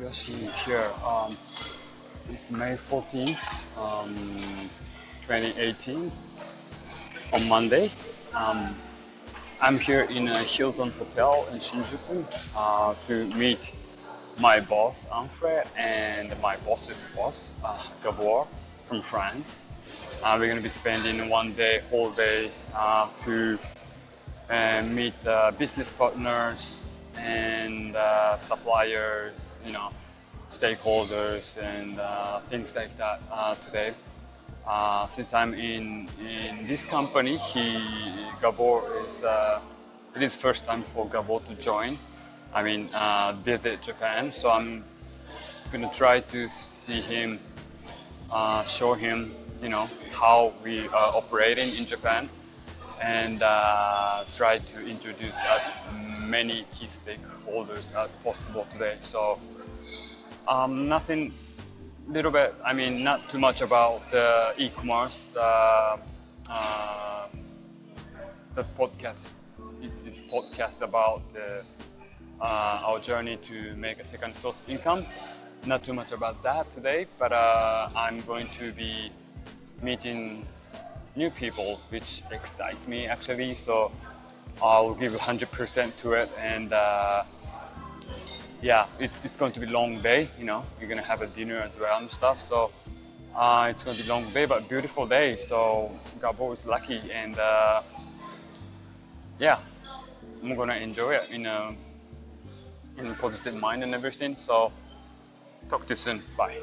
Yoshi here. Um, it's May 14th, um, 2018, on Monday. Um, I'm here in a Hilton Hotel in Shinjuku uh, to meet my boss, Anfred, and my boss's boss, uh, Gabor from France. Uh, we're going to be spending one day, whole day, uh, to uh, meet uh, business partners and uh, suppliers, you know, stakeholders and uh, things like that uh, today. Uh, since I'm in in this company, he Gabor is uh, it is first time for Gabor to join. I mean, visit Japan. So I'm gonna try to see him, show him, you know, how we are operating in Japan, and uh, try to introduce as many key stakeholders as possible today. So um, nothing, little bit. I mean, not too much about the e-commerce. Uh, uh, the podcast, it, it's podcast about the, uh, our journey to make a second source income. Not too much about that today, but uh, I'm going to be meeting new people, which excites me actually. So I'll give 100% to it, and uh, yeah, it's, it's going to be long day. You know, you're gonna have a dinner as well and stuff. So uh, it's going to be long day, but beautiful day. So Gabor is lucky, and uh, yeah, I'm gonna enjoy it in a in a positive mind and everything. So talk to you soon. Bye.